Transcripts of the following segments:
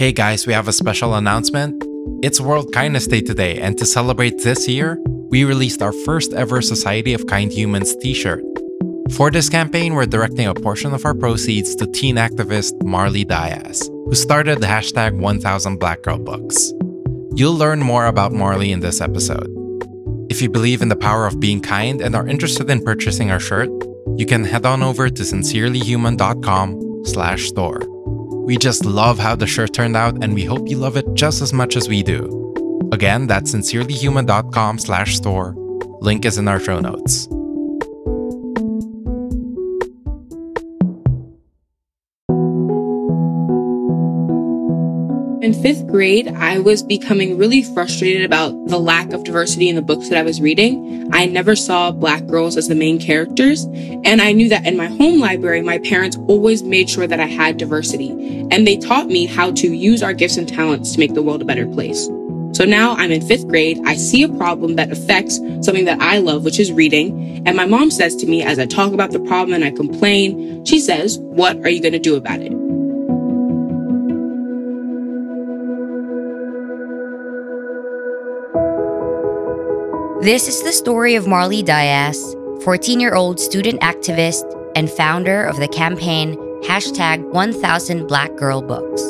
Hey guys, we have a special announcement. It's World Kindness Day today, and to celebrate this year, we released our first ever Society of Kind Humans t shirt. For this campaign, we're directing a portion of our proceeds to teen activist Marley Dias, who started the hashtag 1000 Black Girl Books. You'll learn more about Marley in this episode. If you believe in the power of being kind and are interested in purchasing our shirt, you can head on over to sincerelyhuman.com slash store. We just love how the shirt turned out and we hope you love it just as much as we do. Again, that's sincerelyhuman.com slash store. Link is in our show notes. In fifth grade, I was becoming really frustrated about the lack of diversity in the books that I was reading. I never saw black girls as the main characters. And I knew that in my home library, my parents always made sure that I had diversity. And they taught me how to use our gifts and talents to make the world a better place. So now I'm in fifth grade. I see a problem that affects something that I love, which is reading. And my mom says to me as I talk about the problem and I complain, she says, what are you going to do about it? This is the story of Marley Dias, 14 year old student activist and founder of the campaign hashtag 1000 Black Girl Books.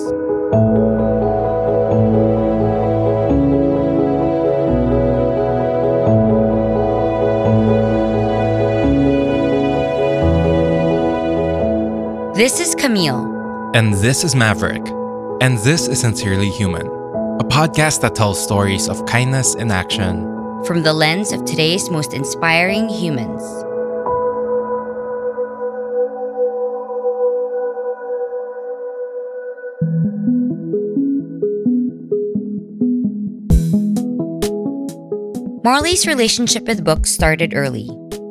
This is Camille. And this is Maverick. And this is Sincerely Human, a podcast that tells stories of kindness in action from the lens of today's most inspiring humans. Marley's relationship with books started early,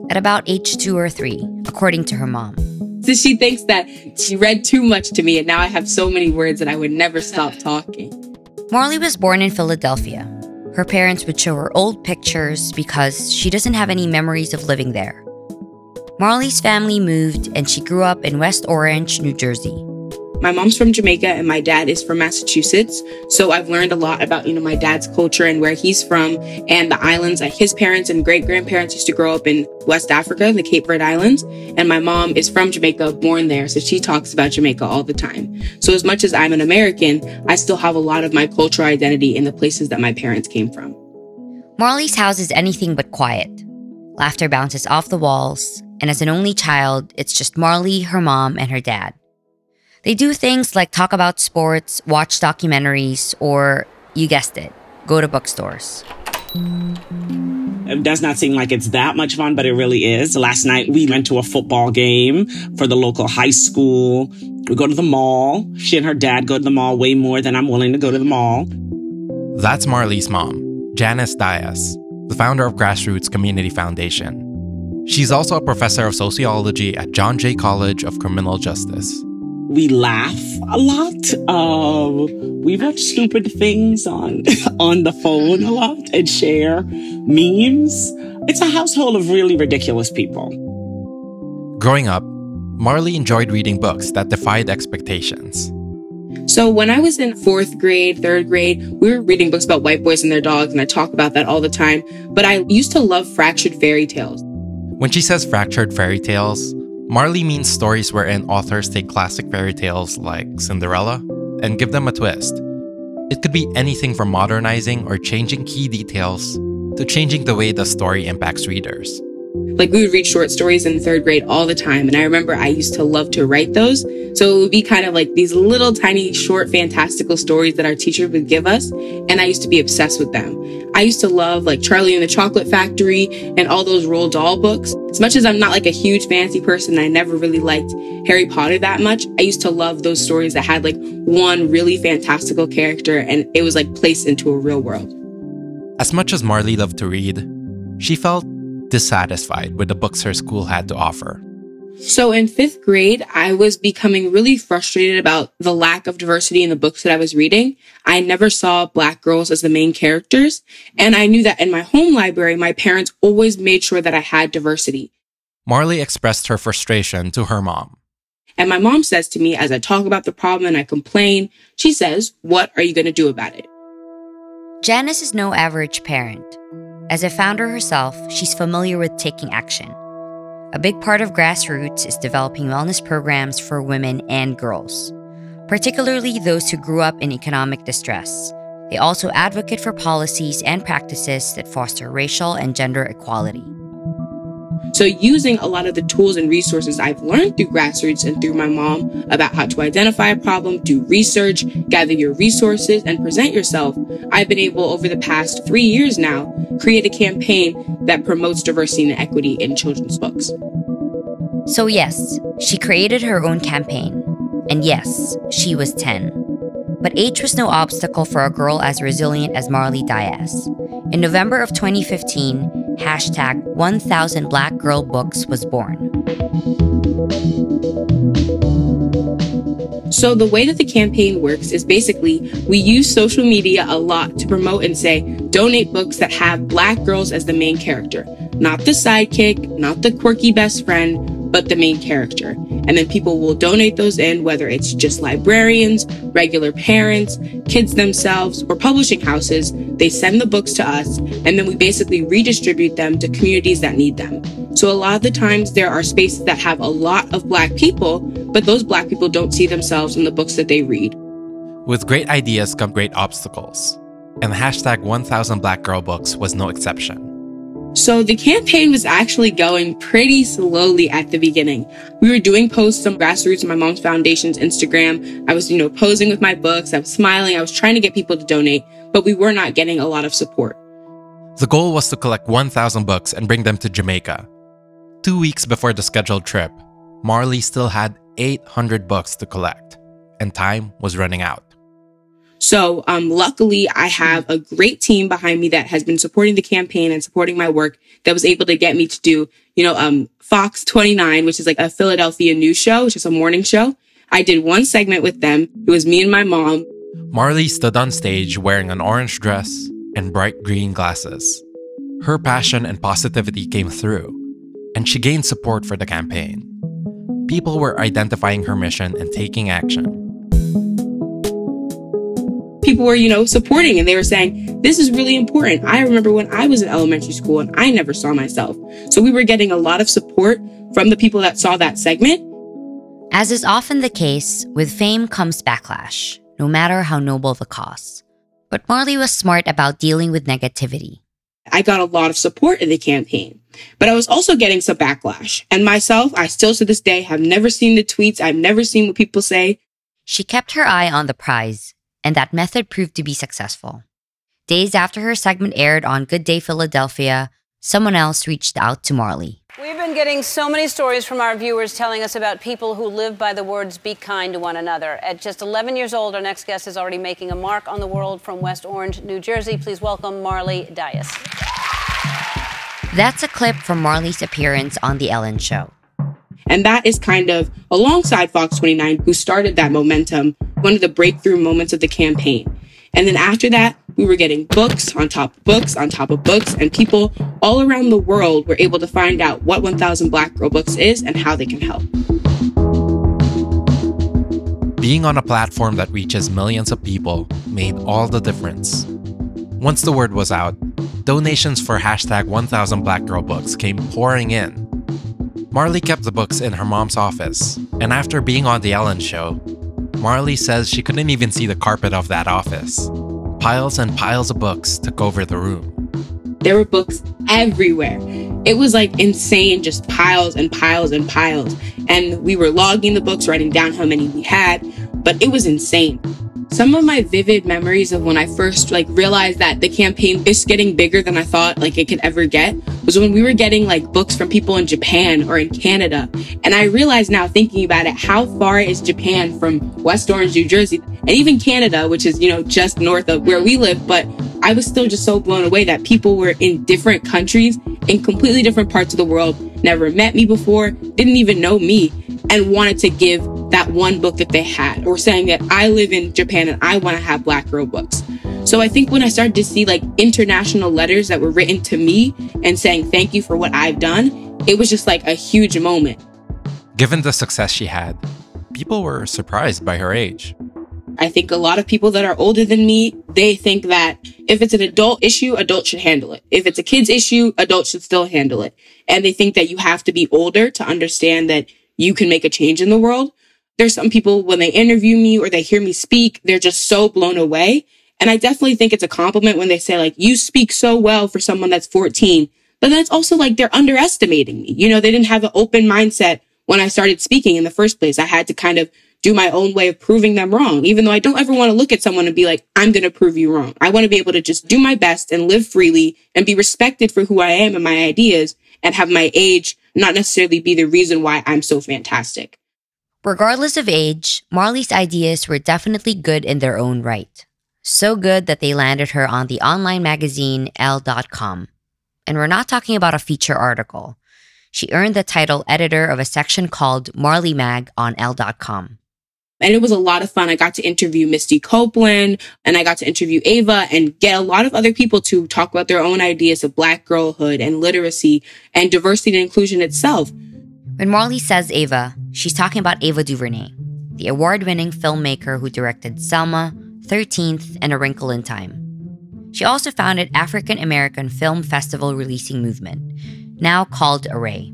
at about age two or three, according to her mom. So she thinks that she read too much to me, and now I have so many words that I would never stop talking. Marley was born in Philadelphia, her parents would show her old pictures because she doesn't have any memories of living there. Marley's family moved and she grew up in West Orange, New Jersey. My mom's from Jamaica and my dad is from Massachusetts. So I've learned a lot about, you know, my dad's culture and where he's from and the islands. That his parents and great grandparents used to grow up in West Africa, the Cape Verde Islands. And my mom is from Jamaica, born there. So she talks about Jamaica all the time. So as much as I'm an American, I still have a lot of my cultural identity in the places that my parents came from. Marley's house is anything but quiet. Laughter bounces off the walls. And as an only child, it's just Marley, her mom, and her dad. They do things like talk about sports, watch documentaries, or, you guessed it, go to bookstores. It does not seem like it's that much fun, but it really is. Last night we went to a football game for the local high school. We go to the mall. She and her dad go to the mall way more than I'm willing to go to the mall. That's Marley's mom, Janice Dias, the founder of Grassroots Community Foundation. She's also a professor of sociology at John Jay College of Criminal Justice we laugh a lot. Um, we watch stupid things on on the phone a lot and share memes. It's a household of really ridiculous people. Growing up, Marley enjoyed reading books that defied expectations. So when I was in fourth grade, third grade, we were reading books about white boys and their dogs, and I talk about that all the time. But I used to love fractured fairy tales. When she says fractured fairy tales, Marley means stories wherein authors take classic fairy tales like Cinderella and give them a twist. It could be anything from modernizing or changing key details to changing the way the story impacts readers. Like we would read short stories in third grade all the time. And I remember I used to love to write those. So it would be kind of like these little tiny short fantastical stories that our teacher would give us. And I used to be obsessed with them. I used to love like Charlie and the Chocolate Factory and all those Roald Dahl books. As much as I'm not like a huge fancy person, I never really liked Harry Potter that much. I used to love those stories that had like one really fantastical character and it was like placed into a real world. As much as Marley loved to read, she felt dissatisfied with the books her school had to offer. So in fifth grade, I was becoming really frustrated about the lack of diversity in the books that I was reading. I never saw black girls as the main characters. And I knew that in my home library, my parents always made sure that I had diversity. Marley expressed her frustration to her mom. And my mom says to me as I talk about the problem and I complain, she says, what are you going to do about it? Janice is no average parent. As a founder herself, she's familiar with taking action. A big part of grassroots is developing wellness programs for women and girls, particularly those who grew up in economic distress. They also advocate for policies and practices that foster racial and gender equality. So using a lot of the tools and resources I've learned through grassroots and through my mom about how to identify a problem, do research, gather your resources, and present yourself, I've been able over the past three years now create a campaign that promotes diversity and equity in children's books. So yes, she created her own campaign. And yes, she was 10. But age was no obstacle for a girl as resilient as Marley Dias. In November of 2015, hashtag 1000 Black Girl Books was born. So, the way that the campaign works is basically we use social media a lot to promote and say, donate books that have Black girls as the main character, not the sidekick, not the quirky best friend, but the main character. And then people will donate those in, whether it's just librarians, regular parents, kids themselves, or publishing houses. They send the books to us, and then we basically redistribute them to communities that need them. So a lot of the times there are spaces that have a lot of Black people, but those Black people don't see themselves in the books that they read. With great ideas come great obstacles. And the hashtag 1000 Black Girl Books was no exception. So the campaign was actually going pretty slowly at the beginning. We were doing posts on grassroots my mom's foundation's Instagram. I was, you know, posing with my books. I was smiling. I was trying to get people to donate, but we were not getting a lot of support. The goal was to collect 1,000 books and bring them to Jamaica. Two weeks before the scheduled trip, Marley still had 800 books to collect, and time was running out. So, um, luckily I have a great team behind me that has been supporting the campaign and supporting my work that was able to get me to do, you know, um, Fox 29, which is like a Philadelphia news show, which is a morning show. I did one segment with them. It was me and my mom. Marley stood on stage wearing an orange dress and bright green glasses. Her passion and positivity came through, and she gained support for the campaign. People were identifying her mission and taking action people were, you know, supporting and they were saying, this is really important. I remember when I was in elementary school and I never saw myself. So we were getting a lot of support from the people that saw that segment. As is often the case, with fame comes backlash, no matter how noble the cause. But Marley was smart about dealing with negativity. I got a lot of support in the campaign, but I was also getting some backlash. And myself, I still to this day have never seen the tweets. I've never seen what people say. She kept her eye on the prize and that method proved to be successful. Days after her segment aired on Good Day Philadelphia, someone else reached out to Marley. We've been getting so many stories from our viewers telling us about people who live by the words be kind to one another. At just 11 years old, our next guest is already making a mark on the world from West Orange, New Jersey. Please welcome Marley Dias. That's a clip from Marley's appearance on The Ellen Show. And that is kind of alongside Fox 29, who started that momentum, one of the breakthrough moments of the campaign. And then after that, we were getting books on top of books on top of books, and people all around the world were able to find out what 1000 Black Girl Books is and how they can help. Being on a platform that reaches millions of people made all the difference. Once the word was out, donations for hashtag 1000 Black Girl Books came pouring in Marley kept the books in her mom's office, and after being on The Ellen Show, Marley says she couldn't even see the carpet of that office. Piles and piles of books took over the room. There were books everywhere. It was like insane, just piles and piles and piles. And we were logging the books, writing down how many we had, but it was insane. Some of my vivid memories of when I first like realized that the campaign is getting bigger than I thought like it could ever get was when we were getting like books from people in Japan or in Canada. And I realize now thinking about it, how far is Japan from West Orange, New Jersey and even Canada, which is, you know, just north of where we live. But I was still just so blown away that people were in different countries in completely different parts of the world, never met me before, didn't even know me and wanted to give that one book that they had or saying that I live in Japan and I want to have black girl books. So I think when I started to see like international letters that were written to me and saying thank you for what I've done, it was just like a huge moment. Given the success she had, people were surprised by her age. I think a lot of people that are older than me, they think that if it's an adult issue, adults should handle it. If it's a kid's issue, adults should still handle it. And they think that you have to be older to understand that you can make a change in the world. There's some people when they interview me or they hear me speak, they're just so blown away. And I definitely think it's a compliment when they say like, you speak so well for someone that's 14. But that's also like they're underestimating me. You know, they didn't have an open mindset when I started speaking in the first place. I had to kind of do my own way of proving them wrong, even though I don't ever want to look at someone and be like, I'm going to prove you wrong. I want to be able to just do my best and live freely and be respected for who I am and my ideas and have my age not necessarily be the reason why I'm so fantastic. Regardless of age, Marley's ideas were definitely good in their own right. So good that they landed her on the online magazine Elle.com. And we're not talking about a feature article. She earned the title editor of a section called Marley Mag on Elle.com. And it was a lot of fun. I got to interview Misty Copeland and I got to interview Ava and get a lot of other people to talk about their own ideas of black girlhood and literacy and diversity and inclusion itself. When Marley says Ava, she's talking about Ava DuVernay, the award winning filmmaker who directed Selma, 13th, and A Wrinkle in Time. She also founded African American Film Festival Releasing Movement, now called Array.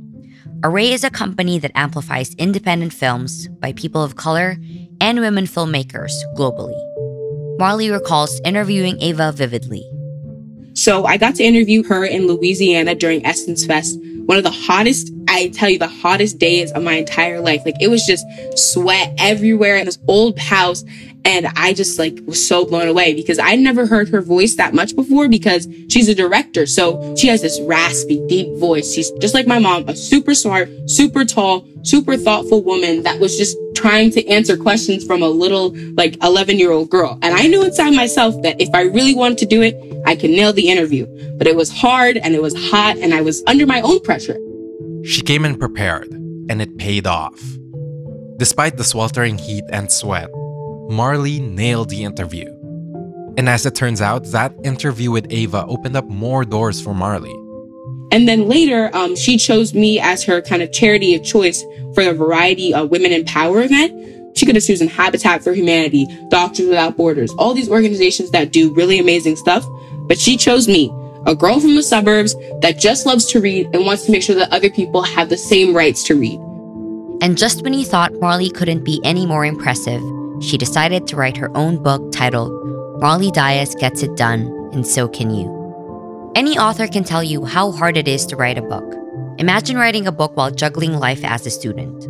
Array is a company that amplifies independent films by people of color and women filmmakers globally. Marley recalls interviewing Ava vividly. So I got to interview her in Louisiana during Essence Fest, one of the hottest, I tell you, the hottest days of my entire life. Like it was just sweat everywhere in this old house. And I just like was so blown away because I never heard her voice that much before because she's a director. So she has this raspy, deep voice. She's just like my mom, a super smart, super tall, super thoughtful woman that was just trying to answer questions from a little like 11 year old girl. And I knew inside myself that if I really wanted to do it, I could nail the interview. But it was hard and it was hot and I was under my own pressure. She came in prepared and it paid off. Despite the sweltering heat and sweat, Marley nailed the interview. And as it turns out, that interview with Ava opened up more doors for Marley. And then later, um, she chose me as her kind of charity of choice for the Variety of Women in Power event. She could have chosen Habitat for Humanity, Doctors Without Borders, all these organizations that do really amazing stuff. But she chose me, a girl from the suburbs that just loves to read and wants to make sure that other people have the same rights to read. And just when you thought Marley couldn't be any more impressive, she decided to write her own book titled Marley Dias Gets It Done, and So Can You. Any author can tell you how hard it is to write a book. Imagine writing a book while juggling life as a student.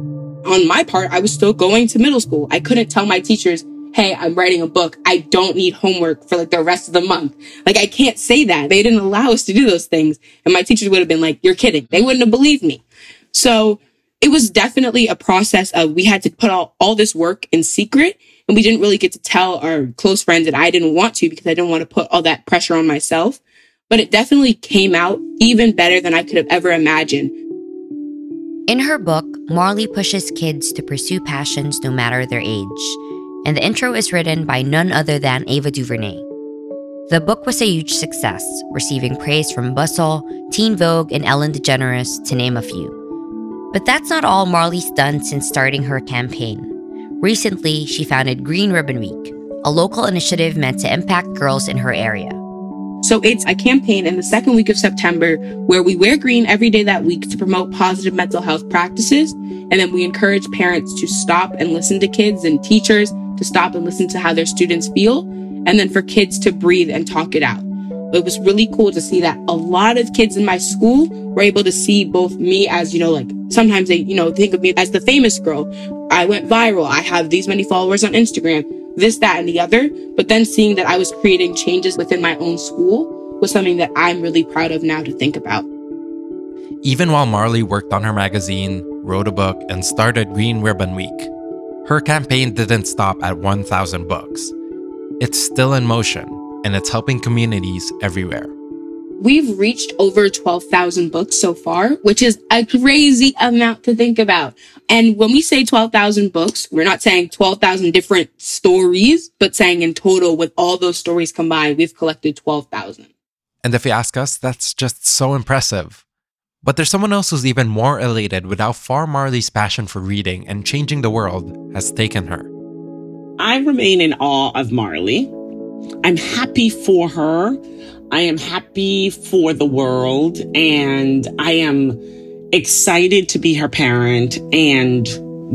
On my part, I was still going to middle school. I couldn't tell my teachers, hey, I'm writing a book. I don't need homework for like the rest of the month. Like I can't say that. They didn't allow us to do those things. And my teachers would have been like, you're kidding. They wouldn't have believed me. So it was definitely a process of we had to put all, all this work in secret and we didn't really get to tell our close friends and I didn't want to because I didn't want to put all that pressure on myself. But it definitely came out even better than I could have ever imagined. In her book, Marley pushes kids to pursue passions no matter their age. And the intro is written by none other than Ava DuVernay. The book was a huge success, receiving praise from Bustle, Teen Vogue, and Ellen DeGeneres, to name a few. But that's not all Marley's done since starting her campaign. Recently, she founded Green Ribbon Week, a local initiative meant to impact girls in her area. So it's a campaign in the second week of September where we wear green every day that week to promote positive mental health practices. And then we encourage parents to stop and listen to kids and teachers to stop and listen to how their students feel. And then for kids to breathe and talk it out. It was really cool to see that a lot of kids in my school were able to see both me as, you know, like sometimes they, you know, think of me as the famous girl. I went viral. I have these many followers on Instagram, this, that, and the other. But then seeing that I was creating changes within my own school was something that I'm really proud of now to think about. Even while Marley worked on her magazine, wrote a book, and started Green Ribbon Week, her campaign didn't stop at 1,000 books. It's still in motion, and it's helping communities everywhere. We've reached over 12,000 books so far, which is a crazy amount to think about. And when we say 12,000 books, we're not saying 12,000 different stories, but saying in total, with all those stories combined, we've collected 12,000. And if you ask us, that's just so impressive. But there's someone else who's even more elated with how far Marley's passion for reading and changing the world has taken her. I remain in awe of Marley. I'm happy for her. I am happy for the world and I am excited to be her parent and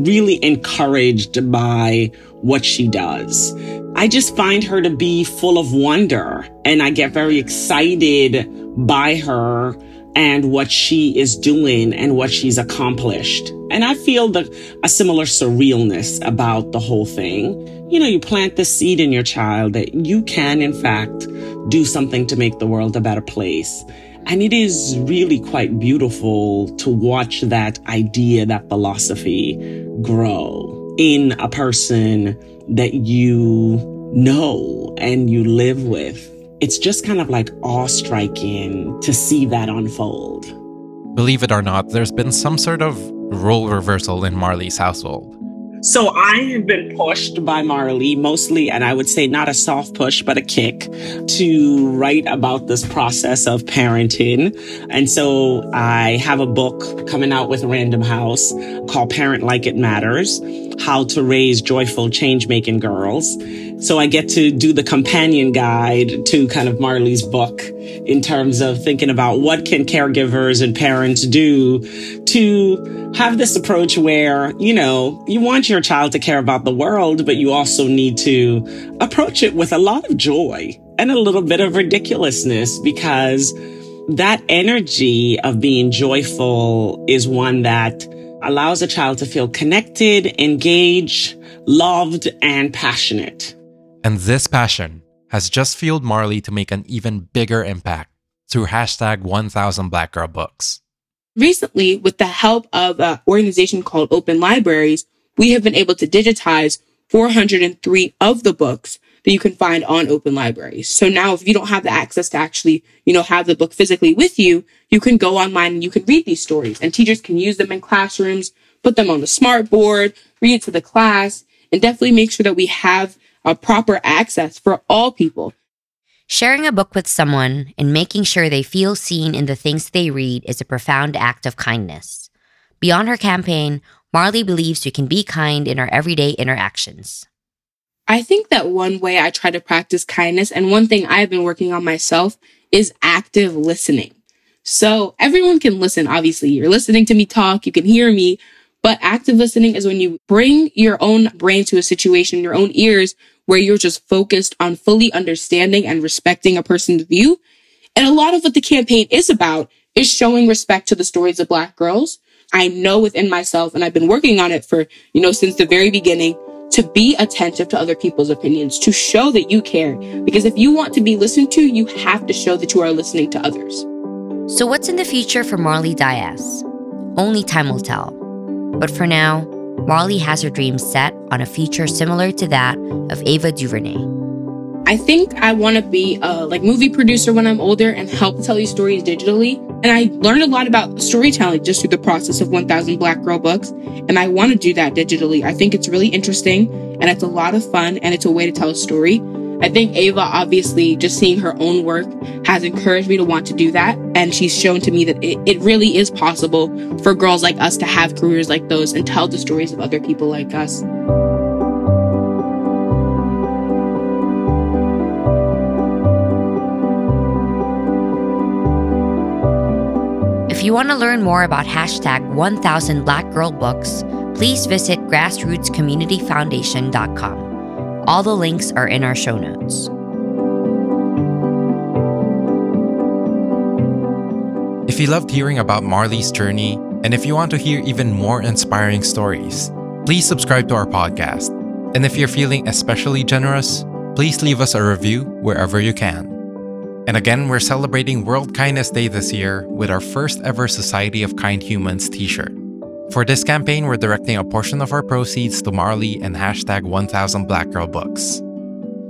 really encouraged by what she does. I just find her to be full of wonder and I get very excited by her and what she is doing and what she's accomplished. And I feel the, a similar surrealness about the whole thing. You know, you plant the seed in your child that you can, in fact, do something to make the world a better place. And it is really quite beautiful to watch that idea, that philosophy grow in a person that you know and you live with it's just kind of like awe striking to see that unfold. Believe it or not, there's been some sort of role reversal in Marley's household. So I have been pushed by Marley mostly, and I would say not a soft push, but a kick to write about this process of parenting. And so I have a book coming out with Random House called Parent Like It Matters, How to Raise Joyful Change Making Girls. So I get to do the companion guide to kind of Marley's book in terms of thinking about what can caregivers and parents do to have this approach where, you know, you want your child to care about the world, but you also need to approach it with a lot of joy and a little bit of ridiculousness because that energy of being joyful is one that allows a child to feel connected, engaged, loved, and passionate. And this passion has just fueled Marley to make an even bigger impact through hashtag 1000 Black Girl Books. Recently, with the help of an organization called Open Libraries, we have been able to digitize 403 of the books that you can find on Open Libraries. So now if you don't have the access to actually, you know, have the book physically with you, you can go online and you can read these stories and teachers can use them in classrooms, put them on the smart board, read it to the class, and definitely make sure that we have a proper access for all people. Sharing a book with someone and making sure they feel seen in the things they read is a profound act of kindness. Beyond her campaign, Marley believes we can be kind in our everyday interactions. I think that one way I try to practice kindness, and one thing I've been working on myself, is active listening. So everyone can listen, obviously. You're listening to me talk, you can hear me, but active listening is when you bring your own brain to a situation, your own ears, where you're just focused on fully understanding and respecting a person's view. And a lot of what the campaign is about is showing respect to the stories of Black girls. I know within myself, and I've been working on it for, you know, since the very beginning, to be attentive to other people's opinions, to show that you care. Because if you want to be listened to, you have to show that you are listening to others. So, what's in the future for Marley Dias? Only time will tell. But for now, Marley has her dreams set on a future similar to that of Ava DuVernay. I think I want to be a like movie producer when I'm older and help tell these stories digitally. And I learned a lot about storytelling just through the process of 1000 Black Girl books. And I want to do that digitally. I think it's really interesting and it's a lot of fun and it's a way to tell a story. I think Ava, obviously, just seeing her own work has encouraged me to want to do that. And she's shown to me that it, it really is possible for girls like us to have careers like those and tell the stories of other people like us. If you want to learn more about hashtag 1000 Black Girl Books, please visit grassrootscommunityfoundation.com. All the links are in our show notes. If you loved hearing about Marley's journey, and if you want to hear even more inspiring stories, please subscribe to our podcast. And if you're feeling especially generous, please leave us a review wherever you can. And again, we're celebrating World Kindness Day this year with our first ever Society of Kind Humans t shirt. For this campaign, we're directing a portion of our proceeds to Marley and hashtag 1000 Black Girl Books.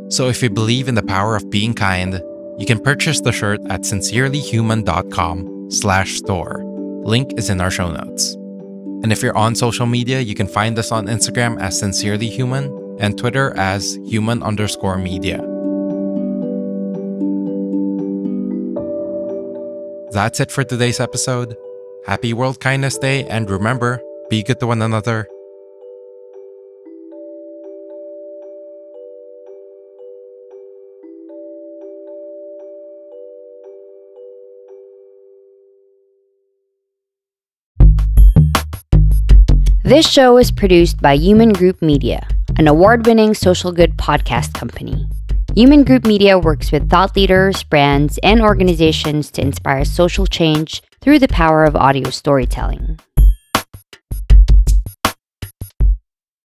So if you believe in the power of being kind, you can purchase the shirt at sincerelyhuman.com slash store. Link is in our show notes. And if you're on social media, you can find us on Instagram as sincerelyhuman and Twitter as human underscore media. That's it for today's episode. Happy World Kindness Day, and remember, be good to one another. This show is produced by Human Group Media, an award winning social good podcast company. Human Group Media works with thought leaders, brands, and organizations to inspire social change through the power of audio storytelling.